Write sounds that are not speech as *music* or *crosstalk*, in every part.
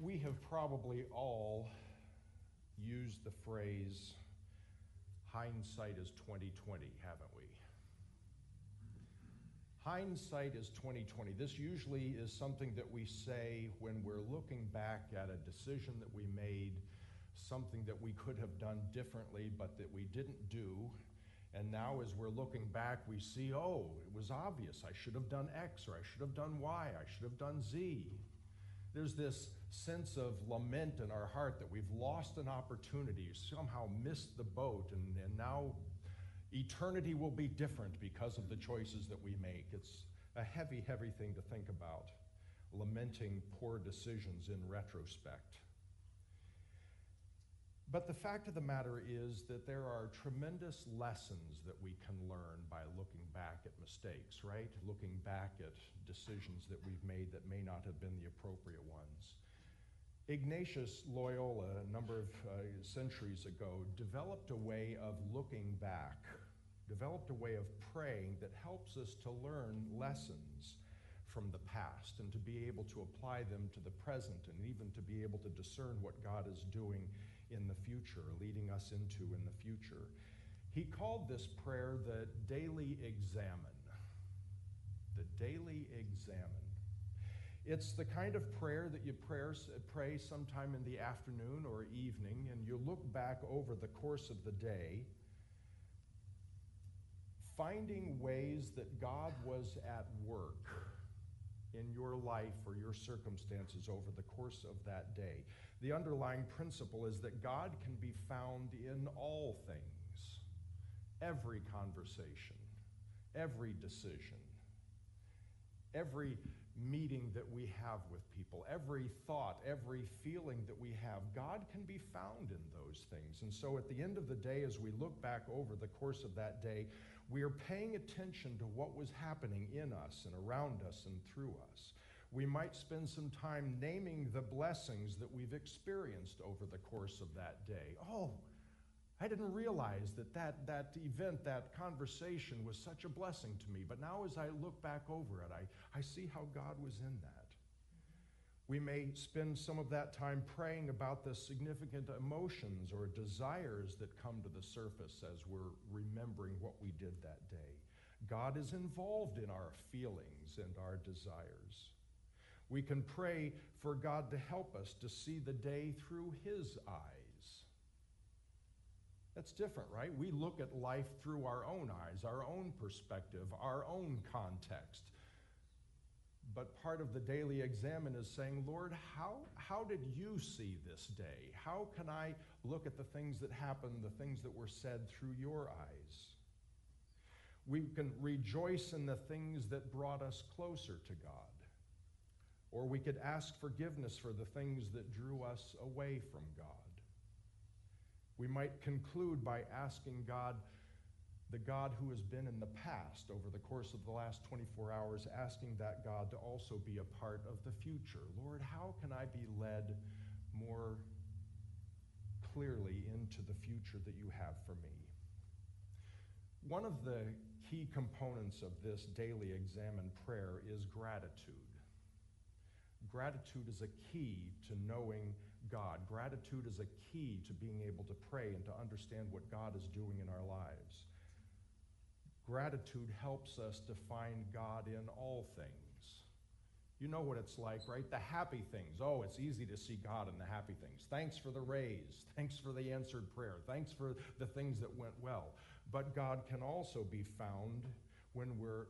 We have probably all used the phrase hindsight is 2020, haven't we? Hindsight is 2020. This usually is something that we say when we're looking back at a decision that we made, something that we could have done differently but that we didn't do. And now, as we're looking back, we see, oh, it was obvious. I should have done X or I should have done Y. I should have done Z. There's this sense of lament in our heart that we've lost an opportunity, somehow missed the boat, and, and now eternity will be different because of the choices that we make. It's a heavy, heavy thing to think about, lamenting poor decisions in retrospect. But the fact of the matter is that there are tremendous lessons that we can learn by looking back at mistakes, right? Looking back at decisions that we've made that may not have been the appropriate. Ignatius Loyola, a number of uh, centuries ago, developed a way of looking back, developed a way of praying that helps us to learn lessons from the past and to be able to apply them to the present and even to be able to discern what God is doing in the future, leading us into in the future. He called this prayer the daily examen. The daily examen. It's the kind of prayer that you pray sometime in the afternoon or evening, and you look back over the course of the day, finding ways that God was at work in your life or your circumstances over the course of that day. The underlying principle is that God can be found in all things, every conversation, every decision, every meeting that we have with people, every thought, every feeling that we have, God can be found in those things. And so at the end of the day, as we look back over the course of that day, we are paying attention to what was happening in us and around us and through us. We might spend some time naming the blessings that we've experienced over the course of that day. Oh, I didn't realize that, that that event, that conversation was such a blessing to me. But now, as I look back over it, I, I see how God was in that. We may spend some of that time praying about the significant emotions or desires that come to the surface as we're remembering what we did that day. God is involved in our feelings and our desires. We can pray for God to help us to see the day through His eyes. That's different, right? We look at life through our own eyes, our own perspective, our own context. But part of the daily examen is saying, Lord, how, how did you see this day? How can I look at the things that happened, the things that were said through your eyes? We can rejoice in the things that brought us closer to God. Or we could ask forgiveness for the things that drew us away from God. We might conclude by asking God, the God who has been in the past over the course of the last 24 hours, asking that God to also be a part of the future. Lord, how can I be led more clearly into the future that you have for me? One of the key components of this daily examen prayer is gratitude. Gratitude is a key to knowing God. Gratitude is a key to being able to pray and to understand what God is doing in our lives. Gratitude helps us to find God in all things. You know what it's like, right? The happy things. Oh, it's easy to see God in the happy things. Thanks for the raise. Thanks for the answered prayer. Thanks for the things that went well. But God can also be found when we're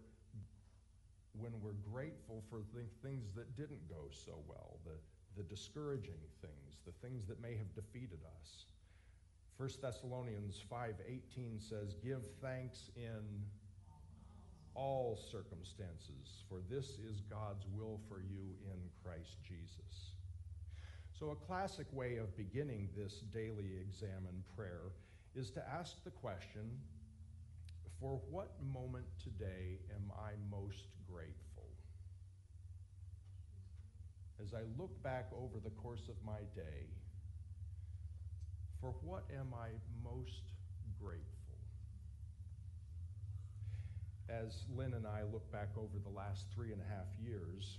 when we're grateful for the things that didn't go so well, the, the discouraging things, the things that may have defeated us. 1 Thessalonians 5:18 says, "Give thanks in all circumstances, for this is God's will for you in Christ Jesus." So a classic way of beginning this daily examen prayer is to ask the question, for what moment today am I most grateful? As I look back over the course of my day, for what am I most grateful? As Lynn and I look back over the last three and a half years,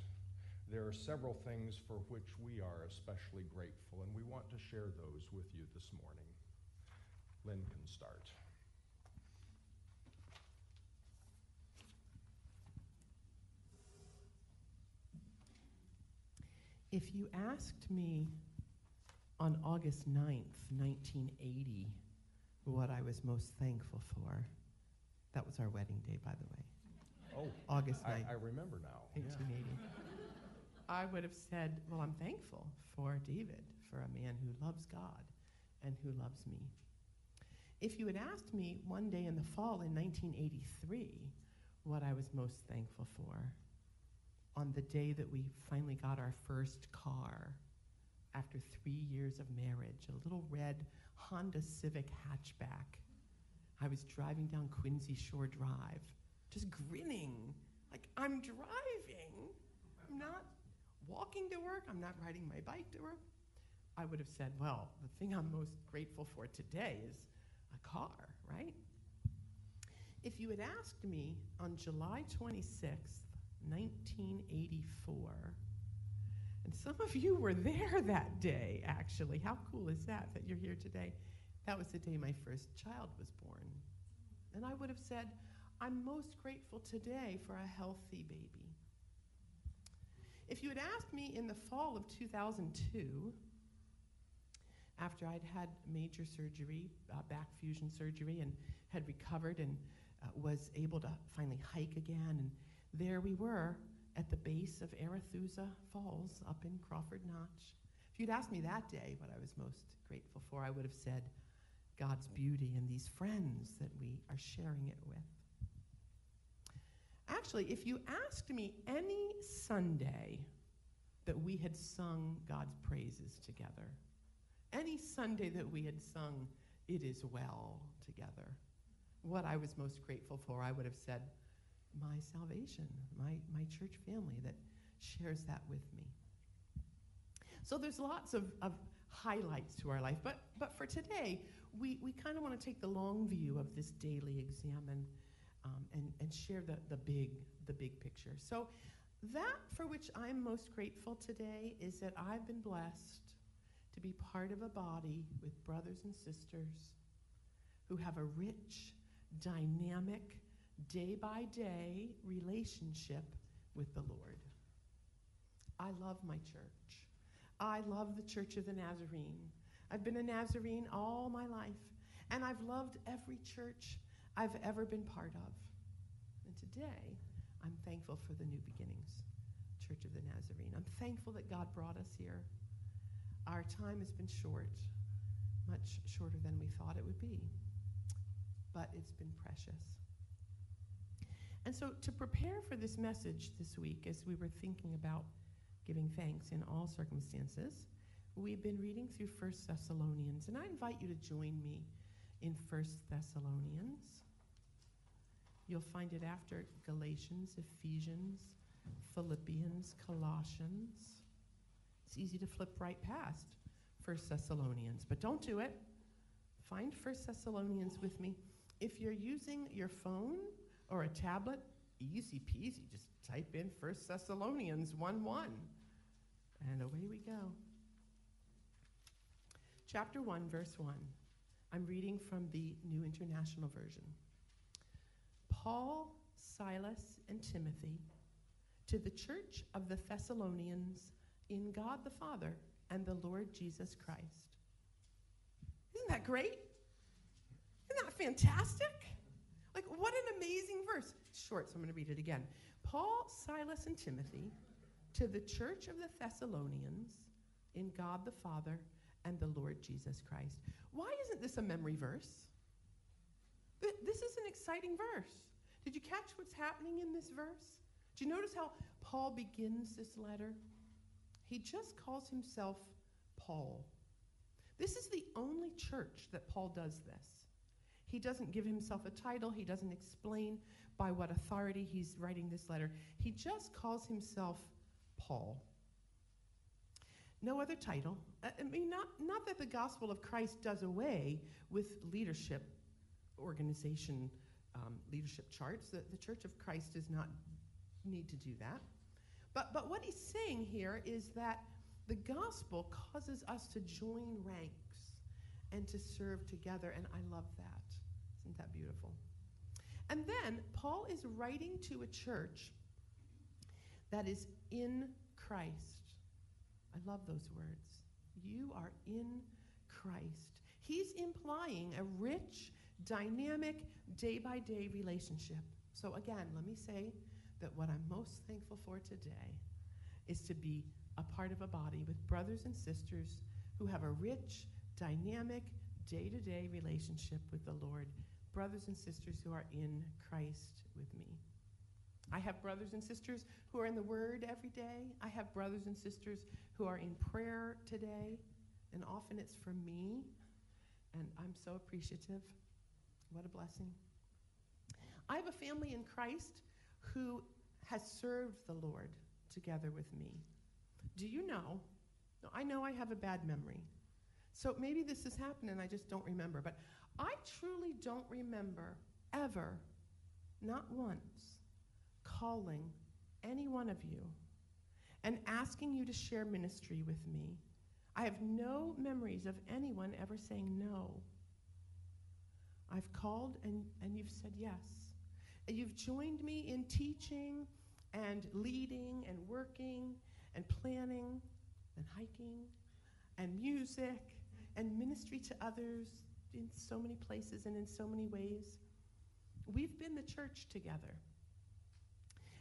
there are several things for which we are especially grateful, and we want to share those with you this morning. Lynn can start. If you asked me on August 9th, 1980, what I was most thankful for, that was our wedding day, by the way. Oh, August I, 9th, I remember now. Yeah. 1880. I would have said, Well, I'm thankful for David, for a man who loves God and who loves me. If you had asked me one day in the fall in 1983 what I was most thankful for, on the day that we finally got our first car after three years of marriage, a little red Honda Civic hatchback. I was driving down Quincy Shore Drive, just grinning, like I'm driving. I'm not walking to work, I'm not riding my bike to work. I would have said, well, the thing I'm most grateful for today is a car, right? If you had asked me on July 26th, 1984, and some of you were there that day, actually. How cool is that, that you're here today? That was the day my first child was born. And I would have said, I'm most grateful today for a healthy baby. If you had asked me in the fall of 2002, after I'd had major surgery, uh, back fusion surgery, and had recovered and uh, was able to finally hike again, and there we were at the base of Arethusa Falls up in Crawford Notch. If you'd asked me that day what I was most grateful for, I would have said God's beauty and these friends that we are sharing it with. Actually, if you asked me any Sunday that we had sung God's praises together, any Sunday that we had sung It Is Well together, what I was most grateful for, I would have said, my salvation, my, my church family that shares that with me. So there's lots of, of highlights to our life, but, but for today, we, we kind of want to take the long view of this daily examen um, and, and share the, the, big, the big picture. So that for which I'm most grateful today is that I've been blessed to be part of a body with brothers and sisters who have a rich, dynamic, day by day relationship with the Lord. I love my church. I love the Church of the Nazarene. I've been a Nazarene all my life, and I've loved every church I've ever been part of. And today, I'm thankful for the new beginnings, Church of the Nazarene. I'm thankful that God brought us here. Our time has been short, much shorter than we thought it would be, but it's been precious. And so, to prepare for this message this week, as we were thinking about giving thanks in all circumstances, we've been reading through First Thessalonians, and I invite you to join me in First Thessalonians. You'll find it after Galatians, Ephesians, Philippians, Colossians. It's easy to flip right past First Thessalonians, but don't do it. Find First Thessalonians with me. If you're using your phone, or a tablet, easy peasy. Just type in 1 Thessalonians 1 1, and away we go. Chapter 1, verse 1. I'm reading from the New International Version. Paul, Silas, and Timothy to the church of the Thessalonians in God the Father and the Lord Jesus Christ. Isn't that great? Isn't that fantastic? What an amazing verse. It's short, so I'm going to read it again. Paul, Silas, and Timothy to the church of the Thessalonians in God the Father and the Lord Jesus Christ. Why isn't this a memory verse? This is an exciting verse. Did you catch what's happening in this verse? Do you notice how Paul begins this letter? He just calls himself Paul. This is the only church that Paul does this. He doesn't give himself a title, he doesn't explain by what authority he's writing this letter. He just calls himself Paul. No other title. I mean, not, not that the gospel of Christ does away with leadership organization, um, leadership charts. The, the Church of Christ does not need to do that. But, but what he's saying here is that the gospel causes us to join ranks and to serve together, and I love that. Isn't that beautiful? And then Paul is writing to a church that is in Christ. I love those words. You are in Christ. He's implying a rich, dynamic, day by day relationship. So, again, let me say that what I'm most thankful for today is to be a part of a body with brothers and sisters who have a rich, dynamic, day to day relationship with the Lord. Brothers and sisters who are in Christ with me. I have brothers and sisters who are in the Word every day. I have brothers and sisters who are in prayer today, and often it's for me, and I'm so appreciative. What a blessing. I have a family in Christ who has served the Lord together with me. Do you know? I know I have a bad memory. So maybe this has happened and I just don't remember. But I truly don't remember ever, not once, calling any one of you and asking you to share ministry with me. I have no memories of anyone ever saying no. I've called and, and you've said yes. You've joined me in teaching and leading and working and planning and hiking and music and ministry to others in so many places and in so many ways. We've been the church together.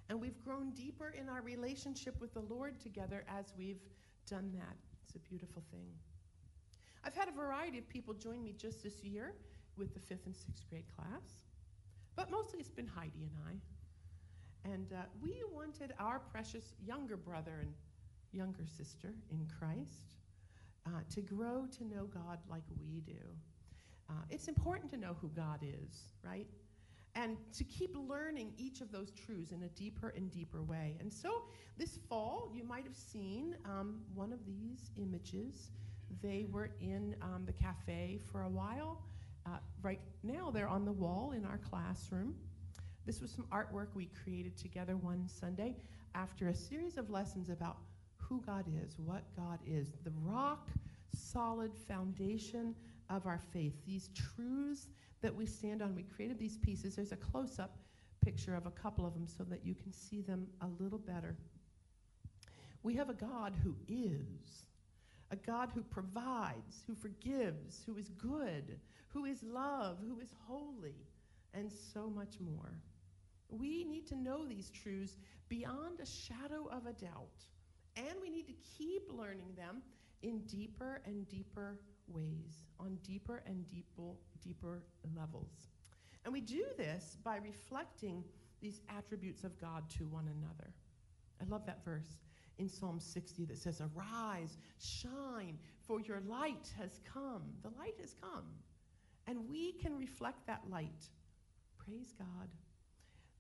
And we've grown deeper in our relationship with the Lord together as we've done that. It's a beautiful thing. I've had a variety of people join me just this year with the fifth and sixth grade class, but mostly it's been Heidi and I. And uh, we wanted our precious younger brother and younger sister in Christ uh, to grow to know God like we do. Uh, it's important to know who God is, right? And to keep learning each of those truths in a deeper and deeper way. And so this fall, you might have seen um, one of these images. They were in um, the cafe for a while. Uh, right now, they're on the wall in our classroom. This was some artwork we created together one Sunday after a series of lessons about who God is, what God is, the rock solid foundation of our faith, these truths that we stand on. We created these pieces. There's a close up picture of a couple of them so that you can see them a little better. We have a God who is, a God who provides, who forgives, who is good, who is love, who is holy, and so much more. We need to know these truths beyond a shadow of a doubt. And we need to keep learning them in deeper and deeper ways, on deeper and deeper, deeper levels. And we do this by reflecting these attributes of God to one another. I love that verse in Psalm 60 that says, Arise, shine, for your light has come. The light has come. And we can reflect that light. Praise God.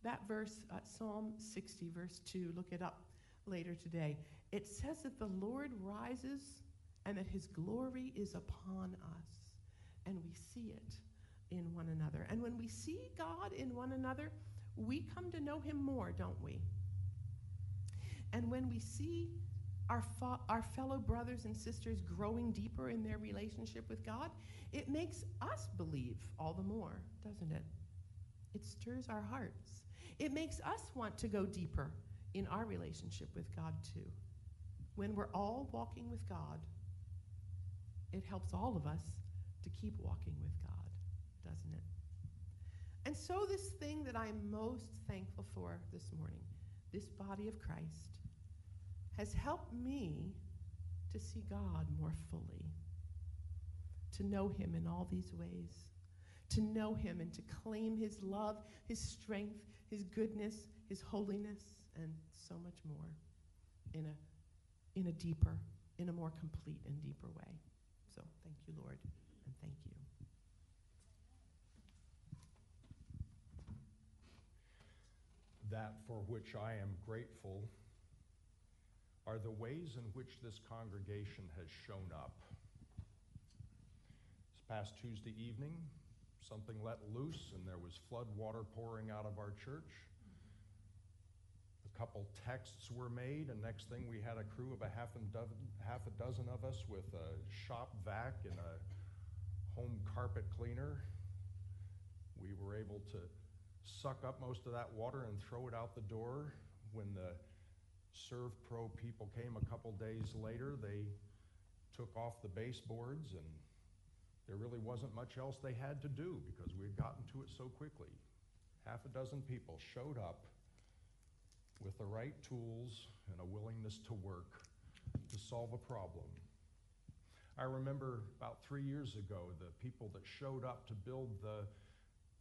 That verse, uh, Psalm 60, verse 2, look it up later today. It says that the Lord rises and that his glory is upon us, and we see it in one another. And when we see God in one another, we come to know him more, don't we? And when we see our, fa- our fellow brothers and sisters growing deeper in their relationship with God, it makes us believe all the more, doesn't it? It stirs our hearts. It makes us want to go deeper in our relationship with God, too. When we're all walking with God, it helps all of us to keep walking with God, doesn't it? And so, this thing that I'm most thankful for this morning, this body of Christ, has helped me to see God more fully, to know Him in all these ways, to know Him and to claim His love, His strength, His goodness, His holiness, and so much more in a, in a deeper, in a more complete and deeper way. So thank you, Lord, and thank you. That for which I am grateful are the ways in which this congregation has shown up. This past Tuesday evening, something let loose and there was flood water pouring out of our church. Couple texts were made, and next thing we had a crew of a half, and half a dozen of us with a shop vac and a home carpet cleaner. We were able to suck up most of that water and throw it out the door. When the Serve Pro people came a couple days later, they took off the baseboards, and there really wasn't much else they had to do because we had gotten to it so quickly. Half a dozen people showed up with the right tools and a willingness to work to solve a problem. I remember about three years ago the people that showed up to build the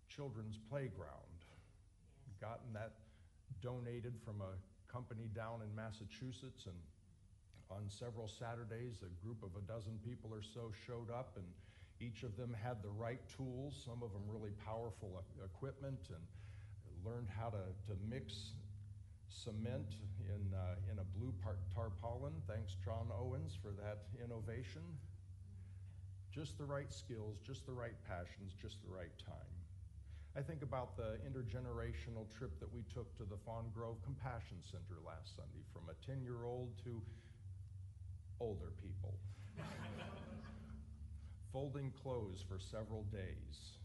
children's playground. Gotten that donated from a company down in Massachusetts, and on several Saturdays, a group of a dozen people or so showed up, and each of them had the right tools, some of them really powerful equipment, and learned how to, to mix cement in, uh, in a blue tarpaulin. Thanks, John Owens, for that innovation. Just the right skills, just the right passions, just the right time. I think about the intergenerational trip that we took to the Fawn Grove Compassion Center last Sunday from a 10 year old to older people. *laughs* Folding clothes for several days,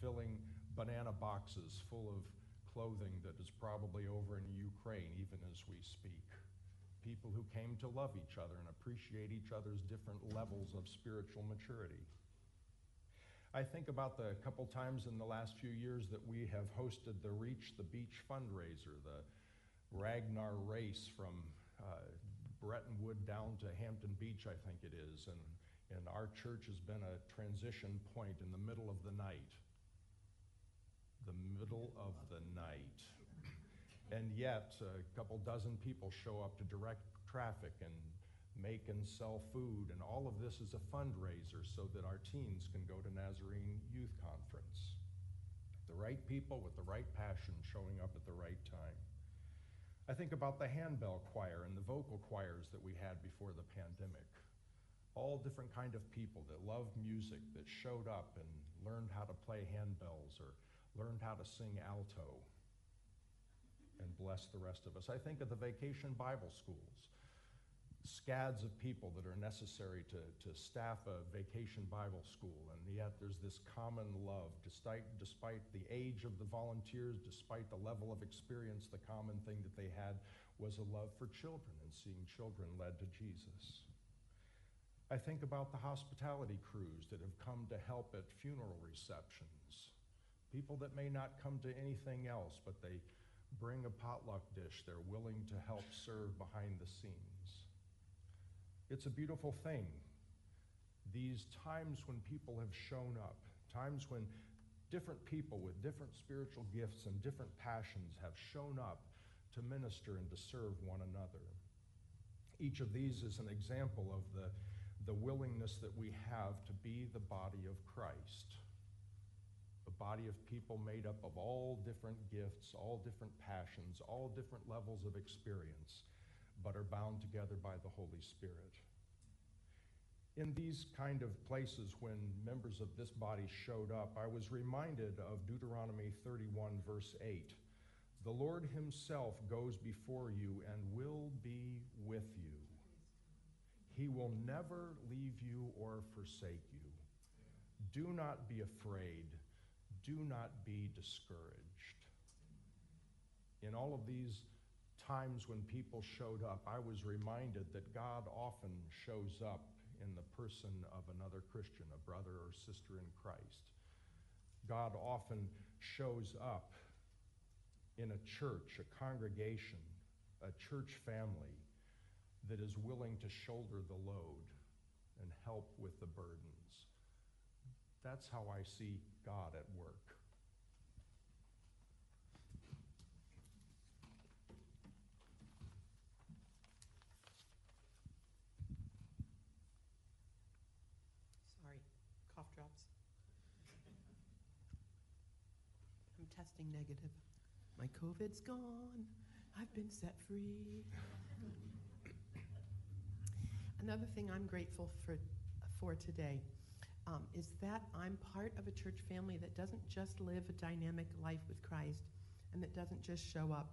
filling banana boxes full of clothing that is probably over in Ukraine even as we speak. People who came to love each other and appreciate each other's different levels of spiritual maturity. I think about the couple times in the last few years that we have hosted the Reach the Beach fundraiser, the Ragnar race from uh, Bretton Woods down to Hampton Beach, I think it is. And, and our church has been a transition point in the middle of the night. The middle of the night. And yet, a couple dozen people show up to direct traffic and make and sell food, and all of this is a fundraiser so that our teens can go to Nazarene Youth Conference. The right people with the right passion showing up at the right time. I think about the handbell choir and the vocal choirs that we had before the pandemic. All different kind of people that loved music, that showed up and learned how to play handbells or learned how to sing alto and bless the rest of us. I think of the vacation Bible schools scads of people that are necessary to, to staff a vacation Bible school, and yet there's this common love. Despite, despite the age of the volunteers, despite the level of experience, the common thing that they had was a love for children and seeing children led to Jesus. I think about the hospitality crews that have come to help at funeral receptions. People that may not come to anything else, but they bring a potluck dish. They're willing to help serve behind the scenes. It's a beautiful thing. These times when people have shown up, times when different people with different spiritual gifts and different passions have shown up to minister and to serve one another. Each of these is an example of the, the willingness that we have to be the body of Christ. A body of people made up of all different gifts, all different passions, all different levels of experience but are bound together by the Holy Spirit. In these kind of places, when members of this body showed up, I was reminded of Deuteronomy 31, verse 8. The Lord Himself goes before you and will be with you. He will never leave you or forsake you. Do not be afraid. Do not be discouraged. In all of these times when people showed up, I was reminded that God often shows up in the person of another Christian, a brother or sister in Christ. God often shows up in a church, a congregation, a church family that is willing to shoulder the load and help with the burdens. That's how I see God at work. Sorry, cough drops. I'm testing negative. My COVID's gone. I've been set free. Another thing I'm grateful for, for today um, is that I'm part of a church family that doesn't just live a dynamic life with Christ and that doesn't just show up,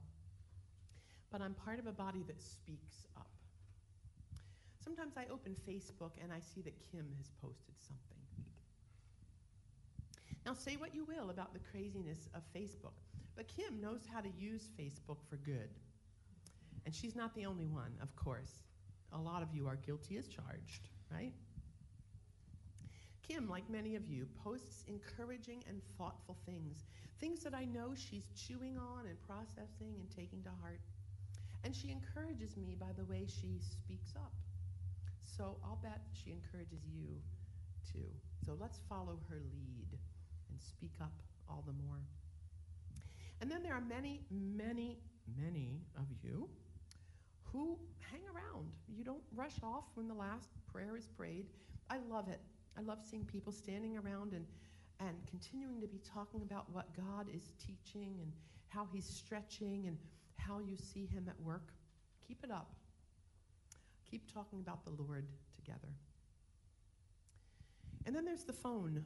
but I'm part of a body that speaks up. Sometimes I open Facebook and I see that Kim has posted something. Now, say what you will about the craziness of Facebook, but Kim knows how to use Facebook for good. And she's not the only one, of course. A lot of you are guilty as charged, right? Kim, like many of you, posts encouraging and thoughtful things, things that I know she's chewing on and processing and taking to heart. And she encourages me by the way she speaks up. So I'll bet she encourages you too. So let's follow her lead and speak up all the more. And then there are many, many, many of you who hang around. You don't rush off when the last prayer is prayed. I love it. I love seeing people standing around and, and continuing to be talking about what God is teaching and how He's stretching and how you see Him at work. Keep it up. Keep talking about the Lord together. And then there's the phone.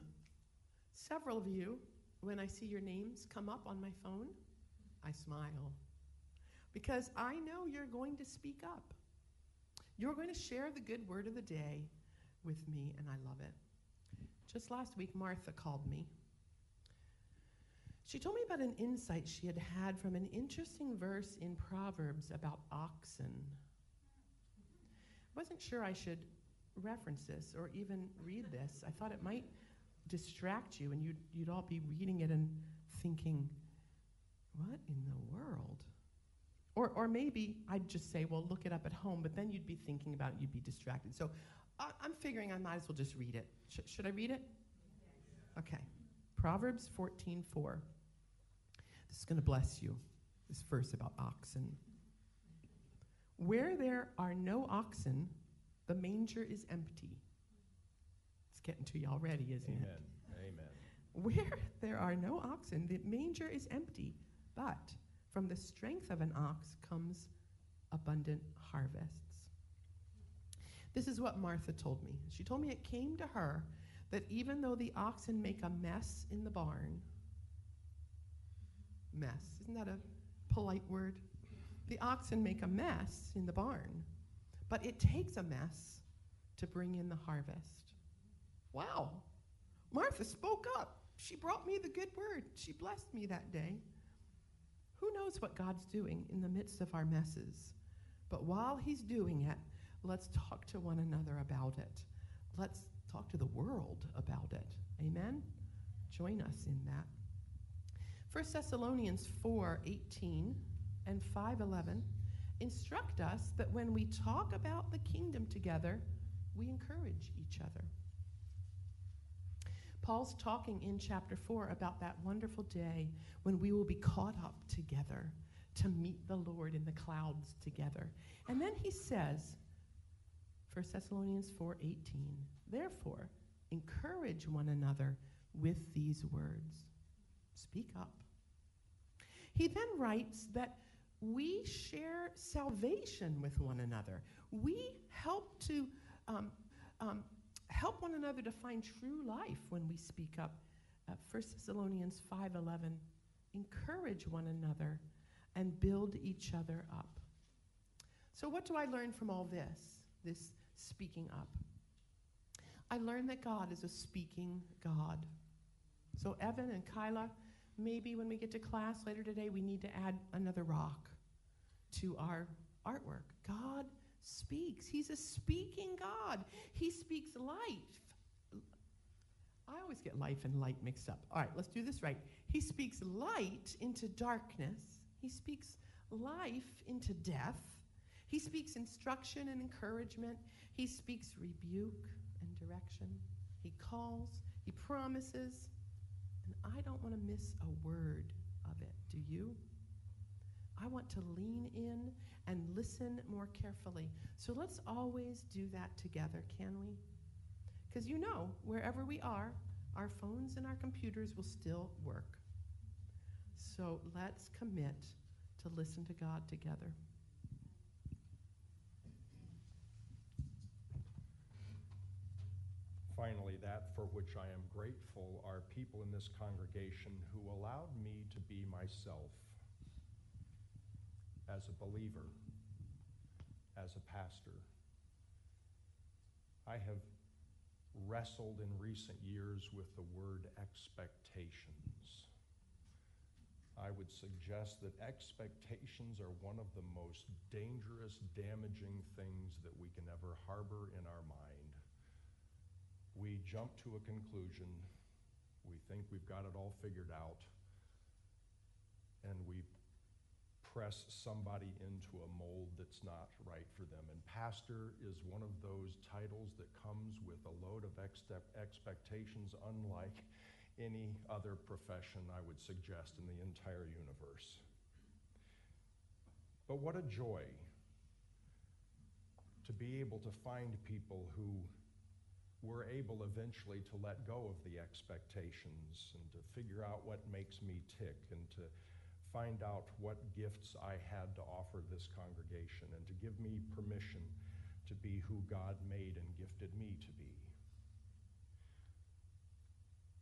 Several of you, when I see your names come up on my phone, I smile because I know you're going to speak up. You're going to share the good word of the day with me, and I love it. Just last week, Martha called me. She told me about an insight she had had from an interesting verse in Proverbs about oxen. I wasn't sure I should reference this or even read this. I thought it might distract you and you'd, you'd all be reading it and thinking, what in the world? Or, or maybe I'd just say, well, look it up at home, but then you'd be thinking about it, you'd be distracted. So I, am figuring I might as well just read it. Sh- should I read it? Okay. Proverbs 14 4. This is going to bless you, this verse about oxen. Where there are no oxen, the manger is empty. It's getting to you already, isn't Amen. it? Amen. Where there are no oxen, the manger is empty, but from the strength of an ox comes abundant harvests. This is what Martha told me. She told me it came to her that even though the oxen make a mess in the barn, mess, isn't that a polite word? The oxen make a mess in the barn, but it takes a mess to bring in the harvest. Wow. Martha spoke up. She brought me the good word. She blessed me that day. Who knows what God's doing in the midst of our messes? But while He's doing it, let's talk to one another about it. Let's talk to the world about it. Amen? Join us in that. 1 Thessalonians 4 18 and 5:11 instruct us that when we talk about the kingdom together, we encourage each other. Paul's talking in chapter 4 about that wonderful day when we will be caught up together to meet the Lord in the clouds together. And then he says, 1 Thessalonians 4:18, therefore, encourage one another with these words. Speak up. He then writes that we share salvation with one another. We help to um, um, help one another to find true life when we speak up. Uh, 1 Thessalonians 5:11, encourage one another and build each other up. So what do I learn from all this? This speaking up. I learned that God is a speaking God. So Evan and Kyla, maybe when we get to class later today, we need to add another rock to our artwork. God speaks. He's a speaking God. He speaks life. I always get life and light mixed up. All right, let's do this right. He speaks light into darkness. He speaks life into death. He speaks instruction and encouragement. He speaks rebuke and direction. He calls, he promises. And I don't want to miss a word of it. Do you? I want to lean in and listen more carefully. So let's always do that together, can we? Because you know, wherever we are, our phones and our computers will still work. So let's commit to listen to God together. Finally, that for which I am grateful are people in this congregation who allowed me to be myself as a believer, as a pastor. I have wrestled in recent years with the word expectations. I would suggest that expectations are one of the most dangerous, damaging things that we can ever harbor in our mind. We jump to a conclusion, we think we've got it all figured out, and we press somebody into a mold that's not right for them. And pastor is one of those titles that comes with a load of ex- expectations unlike any other profession I would suggest in the entire universe. But what a joy to be able to find people who were able eventually to let go of the expectations and to figure out what makes me tick and to find out what gifts I had to offer this congregation and to give me permission to be who God made and gifted me to be.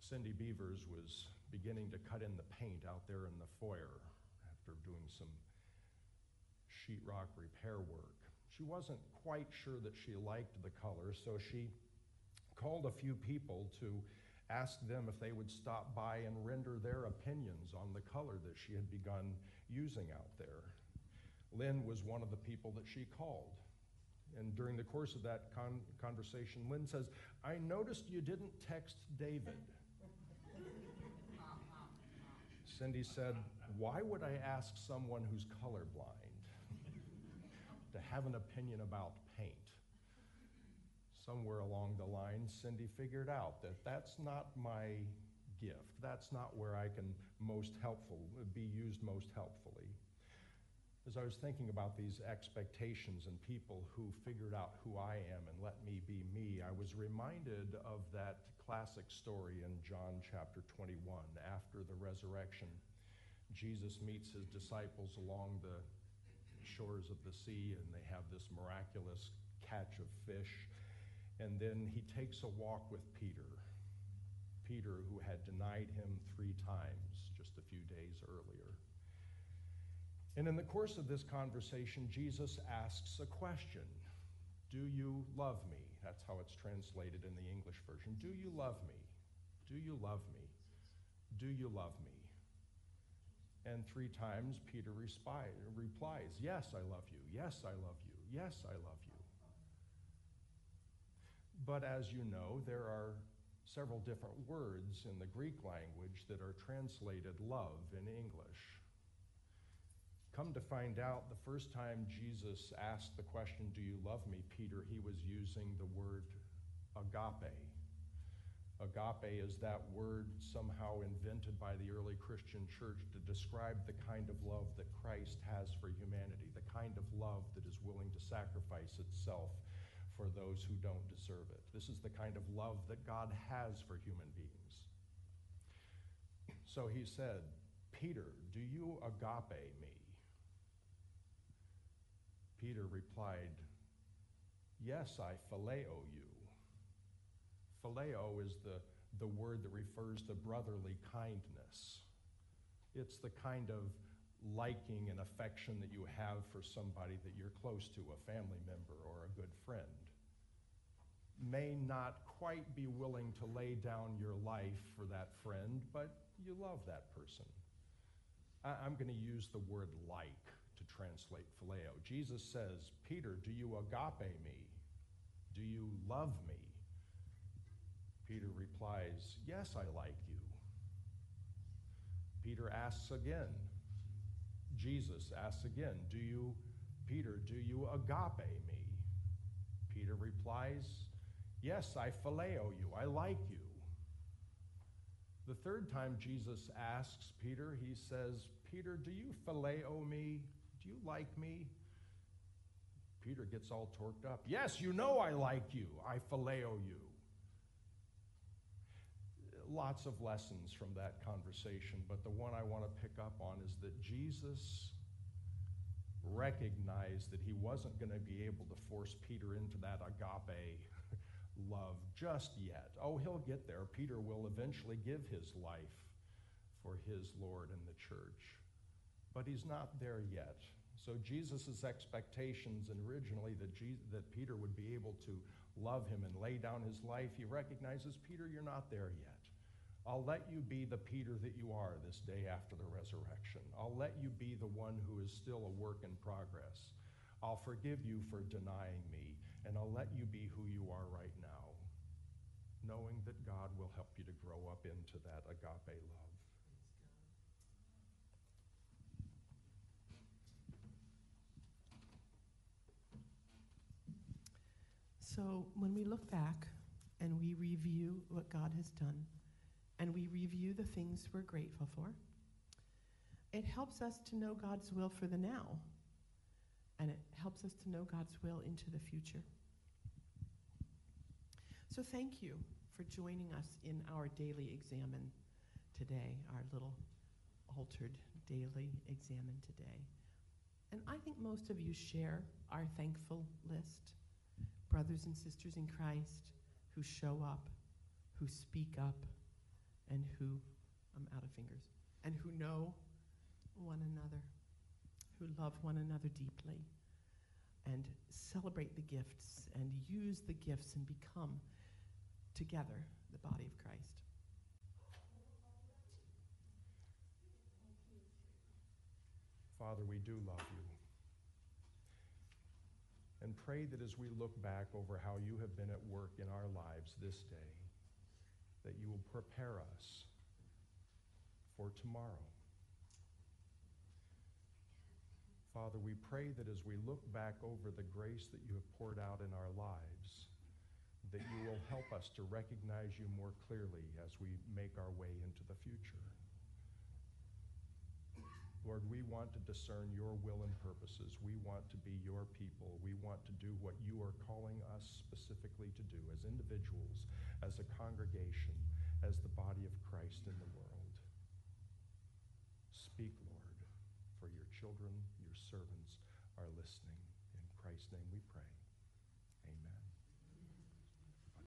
Cindy Beavers was beginning to cut in the paint out there in the foyer after doing some sheetrock repair work. She wasn't quite sure that she liked the color, so she called a few people to ask them if they would stop by and render their opinions on the color that she had begun using out there. Lynn was one of the people that she called. And during the course of that con- conversation, Lynn says, I noticed you didn't text David. Cindy said, Why would I ask someone who's colorblind to have an opinion about? Somewhere along the line, Cindy figured out that that's not my gift. That's not where I can most helpful, be used most helpfully. As I was thinking about these expectations and people who figured out who I am and let me be me, I was reminded of that classic story in John chapter 21. After the resurrection, Jesus meets his disciples along the shores of the sea, and they have this miraculous catch of fish and then he takes a walk with Peter. Peter, who had denied him three times just a few days earlier. And in the course of this conversation, Jesus asks a question Do you love me? That's how it's translated in the English version. Do you love me? Do you love me? Do you love me? And three times Peter replies, Yes, I love you. Yes, I love you. Yes, I love you. But as you know, there are several different words in the Greek language that are translated love in English. Come to find out, the first time Jesus asked the question, Do you love me, Peter, he was using the word agape. Agape is that word somehow invented by the early Christian church to describe the kind of love that Christ has for humanity, the kind of love that is willing to sacrifice itself for those who don't deserve it. This is the kind of love that God has for human beings. So he said, Peter, do you agape me? Peter replied, Yes, I phileo you. Phileo is the, the word that refers to brotherly kindness. It's the kind of liking and affection that you have for somebody that you're close to, a family member or a good friend may not quite be willing to lay down your life for that friend, but you love that person. I- am going to use the word like to translate phileo. Jesus says, Peter, do you agape me? Do you love me? Peter replies, Yes, I like you. Peter asks again. Jesus asks again, Do you, Peter, do you agape me? Peter replies, Yes, I phileo you. I like you. The third time Jesus asks Peter, he says, Peter, do you phileo me? Do you like me? Peter gets all torqued up. Yes, you know I like you. I phileo you. Lots of lessons from that conversation, but the one I want to pick up on is that Jesus recognized that he wasn't going to be able to force Peter into that agape love just yet. Oh, he'll get there. Peter will eventually give his life for his Lord and the church. But he's not there yet. So Jesus' expectations and originally that, Je- that Peter would be able to love him and lay down his life, he recognizes, Peter, you're not there yet. I'll let you be the Peter that you are this day after the resurrection. I'll let you be the one who is still a work in progress. I'll forgive you for denying me, and I'll let you be who you are right now, knowing that God will help you to grow up into that agape love. So when we look back and we review what God has done and we review the things we're grateful for, it helps us to know God's will for the now and it helps us to know God's will into the future. So thank you for joining us in our daily examen today, our little altered daily examen today. And I think most of you share our thankful list brothers and sisters in Christ who show up, who speak up, and who, I'm out of fingers, and who know one another, who love one another deeply, and celebrate the gifts and use the gifts and become together the body of Christ. Father, we do love you. And pray that as we look back over how you have been at work in our lives this day, that you will prepare us for tomorrow. Father, we pray that as we look back over the grace that you have poured out in our lives, that you will help us to recognize you more clearly as we make our way into the future. Lord, we want to discern your will and purposes. We want to be your people. We want to do what you are calling us specifically to do as individuals, as a congregation, as the body of Christ in the world. Speak, Lord, for your children, your servants are listening. In Christ's name we pray.